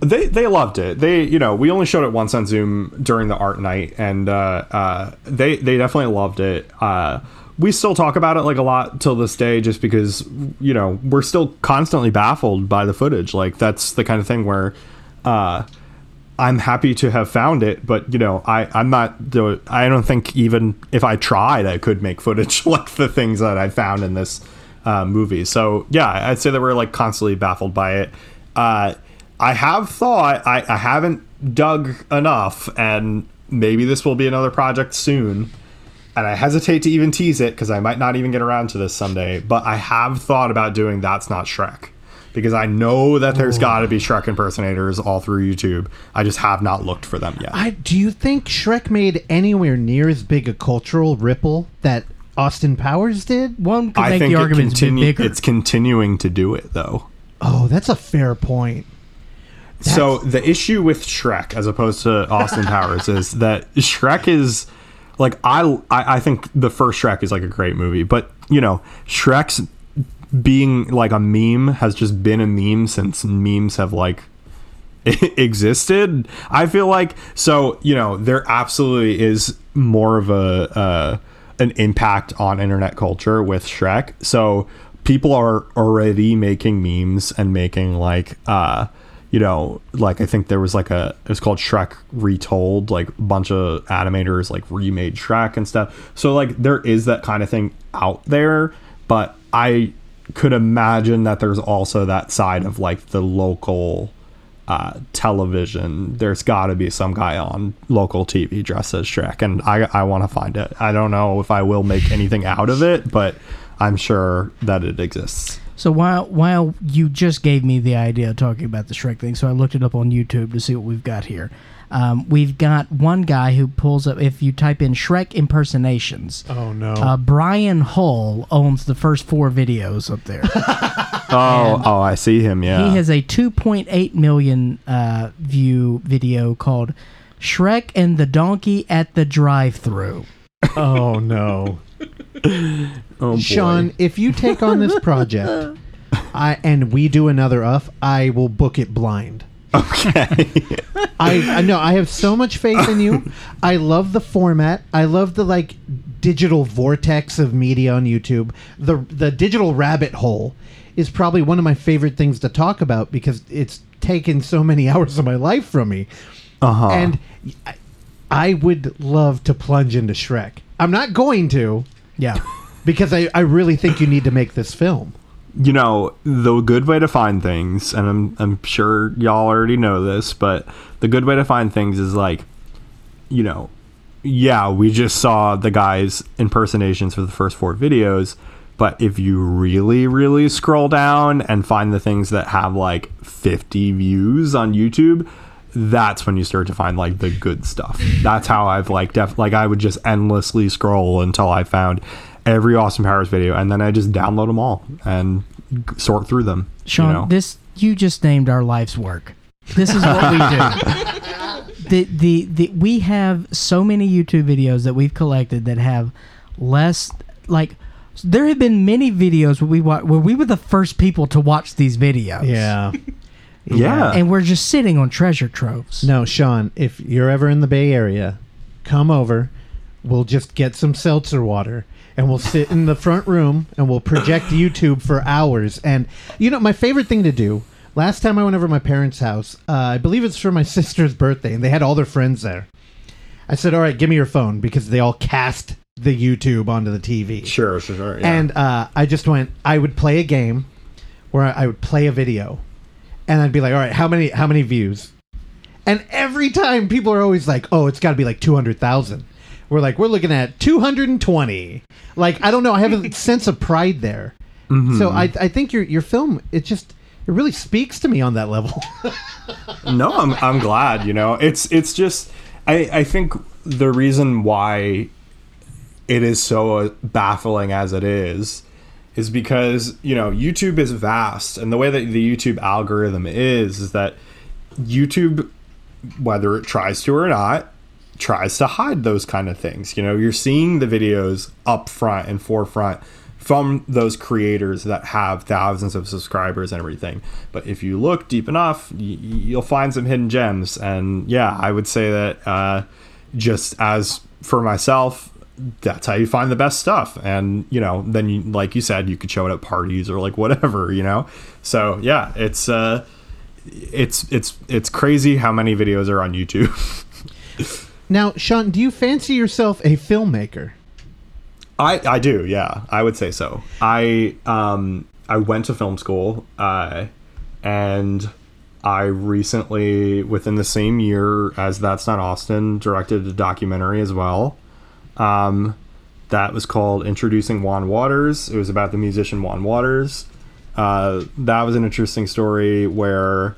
they they loved it. They you know we only showed it once on Zoom during the art night, and uh, uh, they they definitely loved it. We still talk about it like a lot till this day just because you know we're still constantly baffled by the footage. Like that's the kind of thing where uh i'm happy to have found it but you know i i'm not i don't think even if i tried i could make footage like the things that i found in this uh, movie. So yeah i'd say that we're like constantly baffled by it. Uh i have thought i i haven't dug enough and maybe this will be another project soon and I hesitate to even tease it because I might not even get around to this someday. But I have thought about doing That's Not Shrek because I know that there's got to be Shrek impersonators all through YouTube. I just have not looked for them yet. I do you think Shrek made anywhere near as big a cultural ripple that Austin Powers did? One could I make think the it argument it's continue, bigger. it's continuing to do it though. Oh, that's a fair point. So the issue with Shrek as opposed to Austin Powers is that Shrek is like I, I think the first Shrek is like a great movie, but you know Shrek's being like a meme has just been a meme since memes have like existed. I feel like so you know there absolutely is more of a uh, an impact on internet culture with Shrek. So people are already making memes and making like uh you know, like I think there was like a it was called Shrek Retold, like a bunch of animators like remade Shrek and stuff. So like there is that kind of thing out there, but I could imagine that there's also that side of like the local uh, television. There's got to be some guy on local TV dressed as Shrek, and I I want to find it. I don't know if I will make anything out of it, but I'm sure that it exists. So while while you just gave me the idea of talking about the Shrek thing, so I looked it up on YouTube to see what we've got here. Um, we've got one guy who pulls up. If you type in Shrek impersonations, Oh no. uh, Brian Hull owns the first four videos up there. Oh, oh, I see him. Yeah, He has a 2.8 million uh, view video called "Shrek and the Donkey at the Drive-Through." oh no. Oh, boy. Sean, if you take on this project, I and we do another UF, I will book it blind. Okay. I I know I have so much faith in you. I love the format. I love the like digital vortex of media on YouTube. The the digital rabbit hole is probably one of my favorite things to talk about because it's taken so many hours of my life from me. Uh-huh. And I, I would love to plunge into Shrek. I'm not going to Yeah. because I, I really think you need to make this film. you know the good way to find things and I'm, I'm sure y'all already know this but the good way to find things is like you know yeah we just saw the guys impersonations for the first four videos but if you really really scroll down and find the things that have like 50 views on youtube that's when you start to find like the good stuff that's how i've like def like i would just endlessly scroll until i found every austin powers video and then i just download them all and g- sort through them Sean, you know? this you just named our life's work. This is what we do. the, the the we have so many YouTube videos that we've collected that have less like there have been many videos where we wa- where we were the first people to watch these videos. Yeah. yeah And we're just sitting on treasure troves. No, Sean, if you're ever in the Bay Area, come over. We'll just get some seltzer water and we'll sit in the front room and we'll project YouTube for hours. And you know, my favorite thing to do. Last time I went over to my parents' house, uh, I believe it's for my sister's birthday, and they had all their friends there. I said, "All right, give me your phone," because they all cast the YouTube onto the TV. sure sure sure yeah. And uh, I just went. I would play a game, where I would play a video, and I'd be like, "All right, how many how many views?" And every time people are always like, "Oh, it's got to be like two hundred thousand. We're like, "We're looking at two hundred and twenty. Like, I don't know. I have a sense of pride there. So I I think your your film it just it really speaks to me on that level. no i'm i'm glad you know it's it's just i i think the reason why it is so uh, baffling as it is is because you know youtube is vast and the way that the youtube algorithm is is that youtube whether it tries to or not tries to hide those kind of things. You know you're seeing the videos up front and forefront from those creators that have thousands of subscribers and everything. But if you look deep enough you'll find some hidden gems. And yeah i would say that uh, just as for myself that's how you find the best stuff and you know then you like you said you could show it at parties or like whatever you know so yeah it's uh it's it's it's crazy how many videos are on youtube now, Sean, do you fancy yourself a filmmaker? I I do, yeah. I would say so. I um I went to film school, uh, and I recently, within the same year as That's Not Austin, directed a documentary as well. Um, that was called Introducing Juan Wauters. It was about the musician Juan Wauters. Uh, that was an interesting story where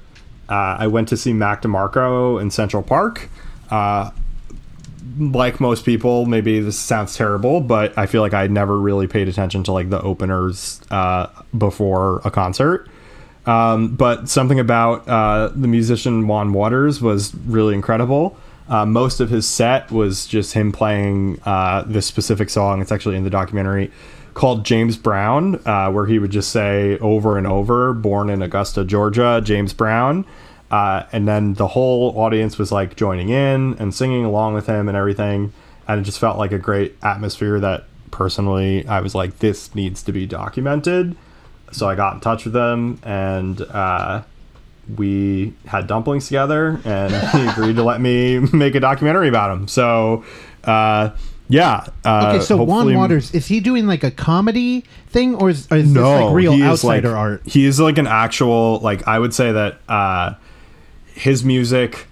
uh, I went to see Mac DeMarco in Central Park. Uh, like most people, maybe this sounds terrible, but I feel like I never really paid attention to like the openers uh, before a concert. Um, but something about uh, the musician Juan Wauters was really incredible. Uh, most of his set was just him playing uh, this specific song. It's actually in the documentary called James Brown, uh, where he would just say over and over, "Born in Augusta, Georgia, James Brown." Uh, and then the whole audience was like joining in and singing along with him and everything and it just felt like a great atmosphere that personally i was like this needs to be documented so i got in touch with them and uh, we had dumplings together and he agreed to let me make a documentary about him so uh, yeah uh, Okay, so Juan Wauters is he doing like a comedy thing, or is, or is this like real outsider like- art? He is like an actual like I would say that uh his music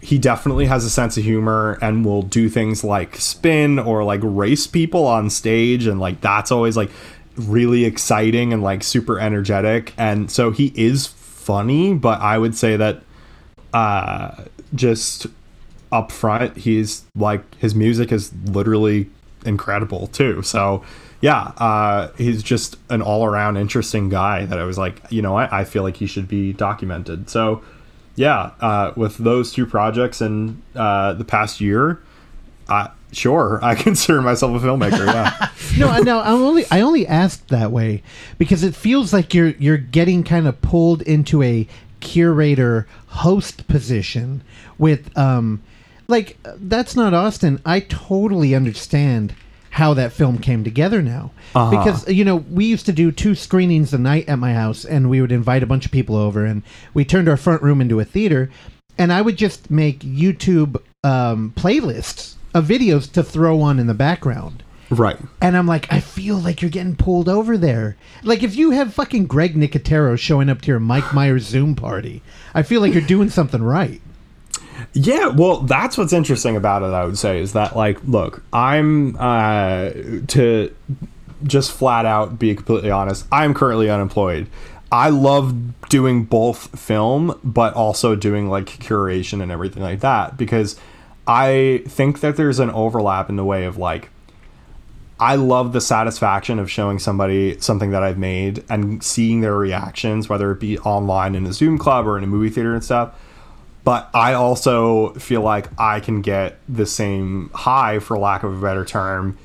he definitely has a sense of humor and will do things like spin or like race people on stage and like that's always like really exciting and like super energetic and so he is funny but I would say that uh just up front he's like his music is literally incredible too. So yeah uh he's just an all-around interesting guy that i was like you know I, I feel like he should be documented. So yeah uh with those two projects in uh the past year uh sure i consider myself a filmmaker yeah no, no, I only I only asked that way because it feels like you're you're getting kind of pulled into a curator host position with um like that's not Austin. I totally understand how that film came together now. Because you know, we used to do two screenings a night at my house and we would invite a bunch of people over and we turned our front room into a theater and I would just make YouTube um, playlists of videos to throw on in the background. Right. And I'm like, I feel like you're getting pulled over there. Like if you have fucking Greg Nicotero showing up to your Mike Myers Zoom party, I feel like you're doing something right. Yeah, well, that's what's interesting about it. I would say is that like, look, I'm uh, to just flat out be completely honest. I'm currently unemployed. I love doing both film, but also doing like curation and everything like that because I think that there's an overlap in the way of like I love the satisfaction of showing somebody something that I've made and seeing their reactions, whether it be online in a Zoom club or in a movie theater and stuff. But I also feel like I can get the same high, for lack of a better term,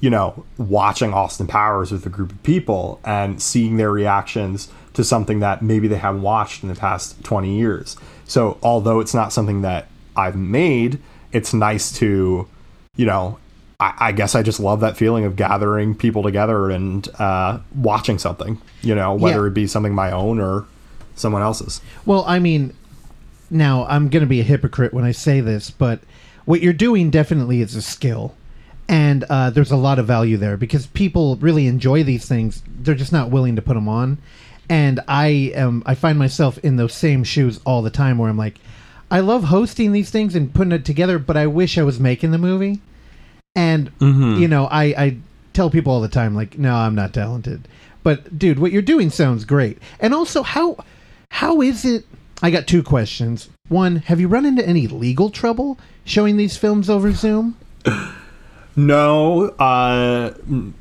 you know, watching Austin Powers with a group of people and seeing their reactions to something that maybe they haven't watched in the past 20 years. So, although it's not something that I've made, it's nice to, you know, I, I guess I just love that feeling of gathering people together and uh, watching something, you know, whether Yeah. it be something my own or someone else's. Well, I mean, now I'm going to be a hypocrite when I say this, but what you're doing definitely is a skill. And uh, there's a lot of value there because people really enjoy these things. They're just not willing to put them on. And I am, I find myself in those same shoes all the time where I'm like, I love hosting these things and putting it together, but I wish I was making the movie. And you know, I, I tell people all the time, like, no, I'm not talented. But dude, what you're doing sounds great. And also, how how is it? I got two questions. One, have you run into any legal trouble showing these films over Zoom? No, uh,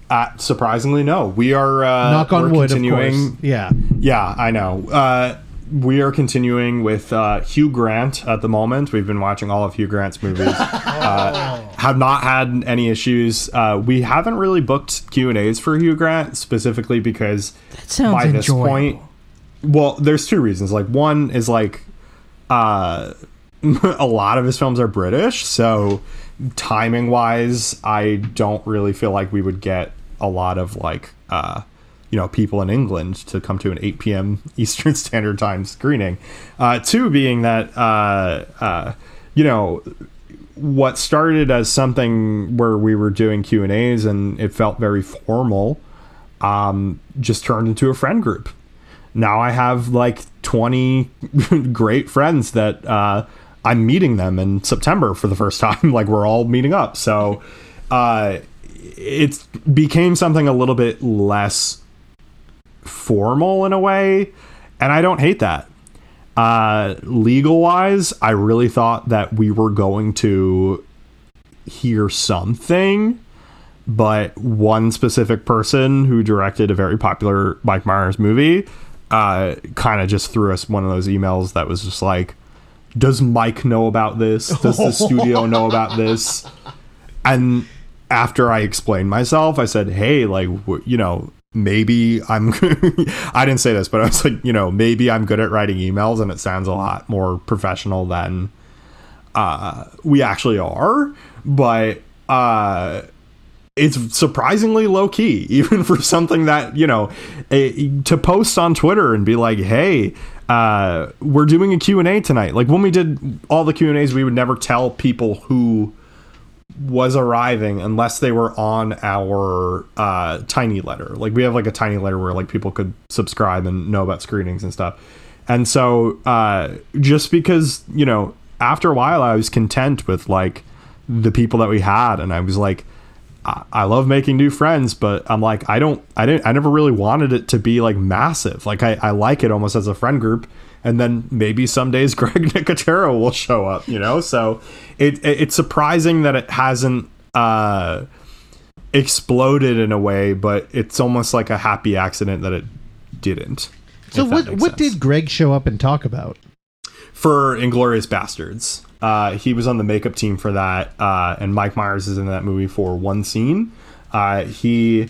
uh, surprisingly, no. We are uh, Knock on we're wood, continuing. course. Yeah. Yeah, I know. Uh, we are continuing with uh, Hugh Grant at the moment. We've been watching all of Hugh Grant's movies. uh, have not had any issues. Uh, we haven't really booked Q and A's for Hugh Grant specifically because That sounds by this point, well, there's two reasons. Like one is like uh, a lot of his films are British, so timing wise, I don't really feel like we would get a lot of like uh, you know people in England to come to an 8 p.m. Eastern Standard Time screening. Uh, two being that uh, uh, you know what started as something where we were doing Q and A's and it felt very formal, um, just turned into a friend group now I have like 20 great friends that uh, I'm meeting them in September for the first time. like we're all meeting up. So uh, it became something a little bit less formal in a way. And I don't hate that. Uh, legal wise, I really thought that we were going to hear something but one specific person who directed a very popular Mike Myers movie uh, kind of just threw us one of those emails that was just like, "Does Mike know about this? Does the studio know about this?" And after I explained myself, I said, "Hey, like, w- you know." Maybe I'm. I didn't say this, but I was like, you know, maybe I'm good at writing emails, and it sounds a lot more professional than uh, we actually are. But uh, it's surprisingly low key, even for something that you know a, to post on Twitter and be like, "Hey, uh, we're doing a Q and A tonight." Like when we did all the Q and A's, we would never tell people who was arriving unless they were on our uh, tiny letter. Like we have like a tiny letter where like people could subscribe and know about screenings and stuff. And so uh, just because you know, after a while, I was content with like the people that we had, and I was like. I I love making new friends, but I'm like, I don't, I didn't, I never really wanted it to be like massive. Like, I, I like it almost as a friend group. And then maybe some days Greg Nicotero will show up, you know? So it, it it's surprising that it hasn't uh, exploded in a way, but it's almost like a happy accident that it didn't. So what what sense. did Greg show up and talk about? for Inglourious Basterds. Uh, he was on the makeup team for that, uh, and Mike Myers is in that movie for one scene. Uh, he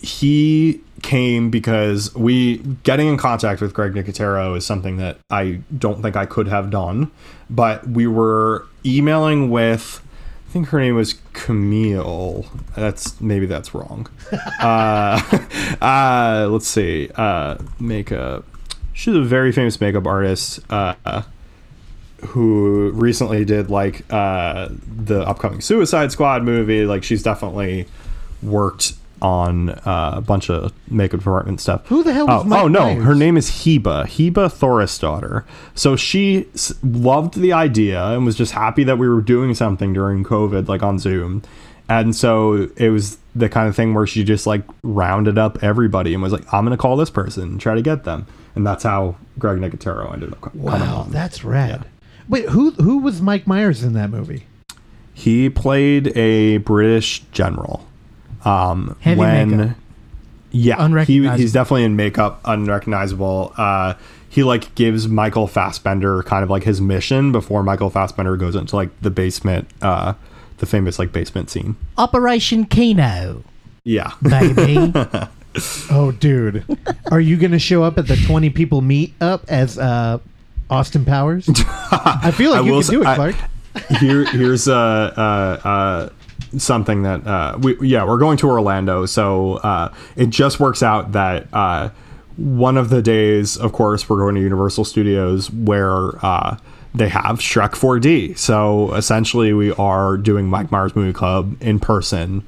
he came because we getting in contact with Greg Nicotero is something that I don't think I could have done, but we were emailing with I think her name was Camille. That's maybe that's wrong. uh, uh, let's see. Uh, makeup. She's a very famous makeup artist. Uh, who recently did like uh, the upcoming Suicide Squad movie. Like she's definitely worked on uh, a bunch of makeup department stuff. Who the hell was Oh, Mike oh no, Myers? her name is Heba. Heba Thorisdottir. So she s- loved the idea and was just happy that we were doing something during COVID, like on Zoom. And so it was the kind of thing where she just like rounded up everybody and was like, "I'm gonna call this person and try to get them." And that's how Greg Nicotero ended up co- coming Wow, on. that's rad. Wait, who who was Mike Myers in that movie? He played a British general. Um, Heavy when, makeup. Yeah, he, he's definitely in makeup, unrecognizable. Uh, he like gives Michael Fassbender kind of like his mission before Michael Fassbender goes into like the basement, uh, the famous like basement scene. Operation Kino, Yeah, baby. Oh, dude, are you going to show up at the twenty people meet up as uh, Austin Powers? I feel like I you will can do it, say- I- Clark. Here, here's uh, uh, uh, something that uh, we yeah we're going to Orlando, so uh, it just works out that uh, one of the days, of course, we're going to Universal Studios where uh, they have Shrek 4D. So essentially, we are doing Mike Myers Movie Club in person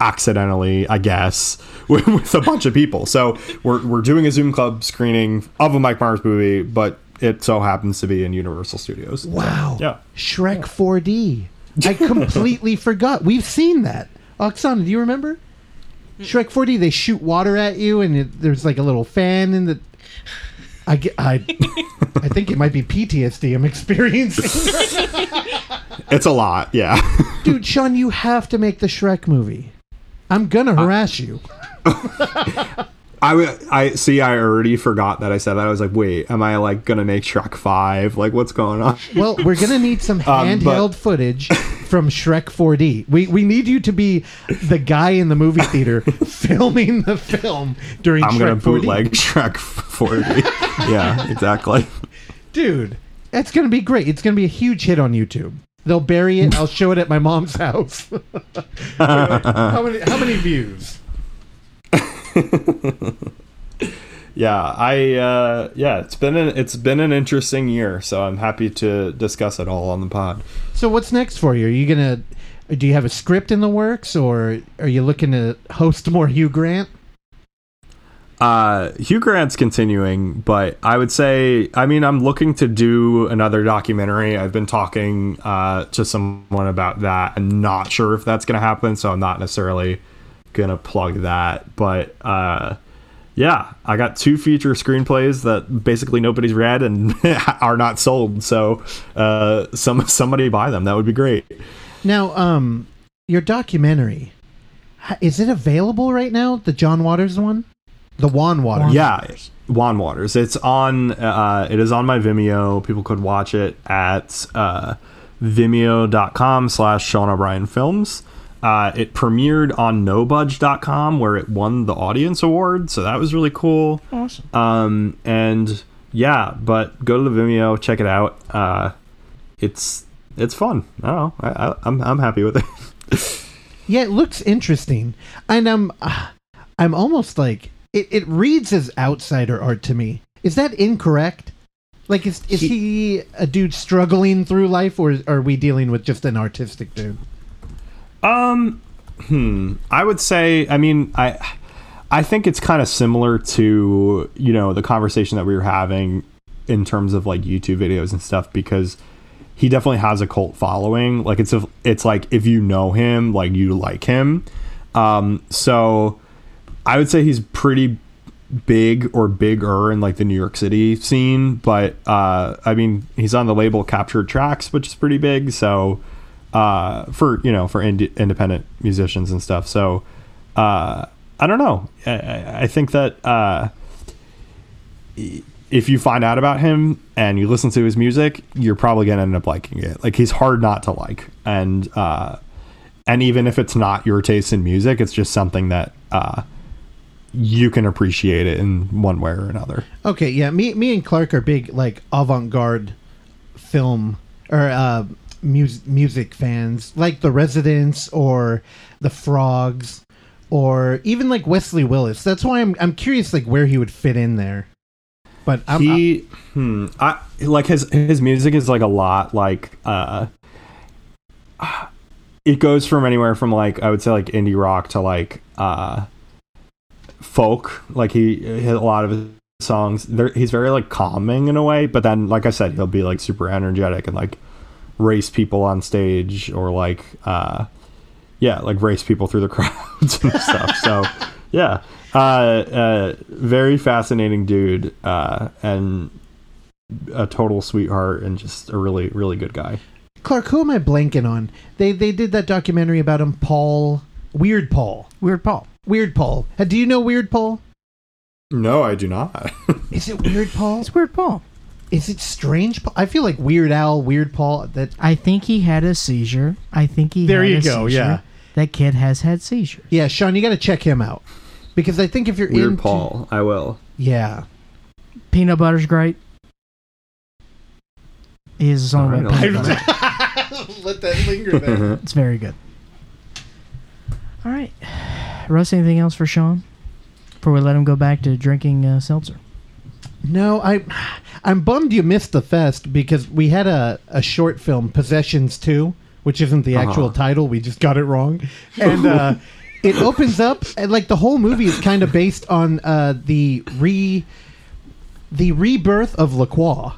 accidentally, I guess, with, with a bunch of people. So we're, we're doing a Zoom Club screening of a Mike Myers movie, but it so happens to be in Universal Studios. Wow. Yeah. Shrek 4D. I completely forgot. We've seen that. Oksana, do you remember? Shrek 4D, they shoot water at you and it, there's like a little fan in the. I, get, I, I think it might be PTSD I'm experiencing. It's a lot, yeah. Dude, Sean, you have to make the Shrek movie. I'm gonna uh, harass you. I, I see. I already forgot that I said that. I was like, wait, am I like gonna make Shrek Five? Like, what's going on? Well, we're gonna need some Um, but- handheld footage from Shrek 4D. We we need you to be the guy in the movie theater filming the film during I'm Shrek gonna 4D. bootleg Shrek 4D. yeah, exactly. Dude, that's gonna be great. It's gonna be a huge hit on YouTube. They'll bury it. I'll show it at my mom's house. how many how many views? Yeah, I uh, yeah, it's been an it's been an interesting year, so I'm happy to discuss it all on the pod. So what's next for you? Are you gonna do you have a script in the works or are you looking to host more Hugh Grant? Uh, Hugh Grant's continuing, but I would say, I mean, I'm looking to do another documentary. I've been talking uh, to someone about that. I'm not sure if that's going to happen, so I'm not necessarily to plug that. But uh, yeah, I got two feature screenplays that basically nobody's read and are not sold. So uh, some somebody buy them. That would be great. Now, um, your documentary is it available right now? The John Waters one, the Juan Wauters. Yeah, Juan Wauters. It's on. Uh, it is on my Vimeo. People could watch it at uh, Vimeo.com/slash Sean O'Brien Films. Uh, it premiered on NoBudge.com where it won the audience award, so that was really cool. awesome. Um, and yeah, but go to the Vimeo, check it out. Uh, it's it's fun. I don't know. I, I, I'm I'm happy with it. Yeah, it looks interesting, and I'm uh, I'm almost like it. It reads as outsider art to me. Is that incorrect? Like, is is he, a dude struggling through life, or are we dealing with just an artistic dude? Um, hmm. I would say. I mean, I, I think it's kind of similar to you know the conversation that we were having in terms of like YouTube videos and stuff because he definitely has a cult following. Like it's a, it's like if you know him, like you like him. Um, so I would say he's pretty big or bigger in like the New York City scene, but uh, I mean he's on the label Captured Tracks, which is pretty big. So uh, for you know for ind- independent musicians and stuff. So uh, I don't know. I, I- think that uh, if you find out about him and you listen to his music, you're probably gonna end up liking it. Like he's hard not to like, and uh, and even if it's not your taste in music, it's just something that uh, you can appreciate it in one way or another. Okay, yeah, me me and Clark are big like avant-garde film or uh, mus- music fans, like the Residents or the Frogs, or even like Wesley Willis. That's why I'm I'm curious like where he would fit in there. But I'm, he hmm i like his his music is like a lot like uh it goes from anywhere from like i would say like indie rock to like uh folk like he, he a lot of his songs there he's very like calming in a way but then like i said he'll be like super energetic and like race people on stage or like uh yeah like race people through the crowds and stuff so yeah uh, uh very fascinating dude uh and a total sweetheart and just a really really good guy Clark, who am I blanking on? They they did that documentary about him, Paul Weird Paul. Weird Paul. Weird Paul. Uh, Do you know Weird Paul? no i do not Is it Weird Paul? It's Weird Paul. Is it Strange Paul? I feel like Weird Al, Weird Paul. That I think he had a seizure. I think he. There had you a go, seizure. yeah. That kid has had seizures. yeah, Sean, you got to check him out because I think if you're weird into, paul i will yeah, Peanut butter's great. He has a song All about right, peanut I'll butter. let that linger there. It's very good. All right, Russ. Anything else for Sean before we let him go back to drinking uh, seltzer? No, I, I'm bummed you missed the fest because we had a, a short film, Possessions 2, which isn't the actual Uh-huh. title. We just got it wrong. And uh, it opens up, and like the whole movie is kind of based on uh, the re the rebirth of Lacroix.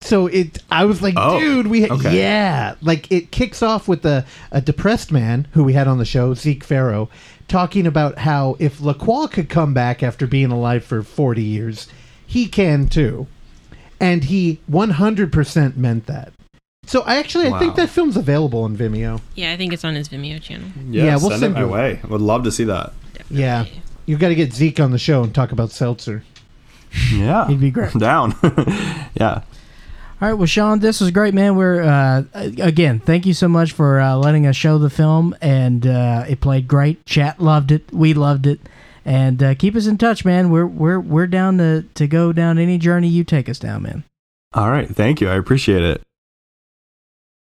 So it, I was like, Oh, dude, we, okay. yeah, like it kicks off with a, a depressed man who we had on the show, Zeke Farrow, talking about how if Lacroix could come back after being alive for 40 years, he can too. And he 100% meant that. So I actually, I think Wow. that film's available on Vimeo. Yeah, I think it's on his Vimeo channel. yeah, Yeah, we'll send send it my you- way would love to see that Yeah. You've got to get Zeke on the show and talk about seltzer. yeah He'd be great. down yeah All right, well, Sean, this was great, man. We're uh, again, thank you so much for uh, letting us show the film, and uh, it played great. Chat loved it, we loved it, and uh, keep us in touch, man. We're we're we're down to to go down any journey you take us down, man. all right thank you i appreciate it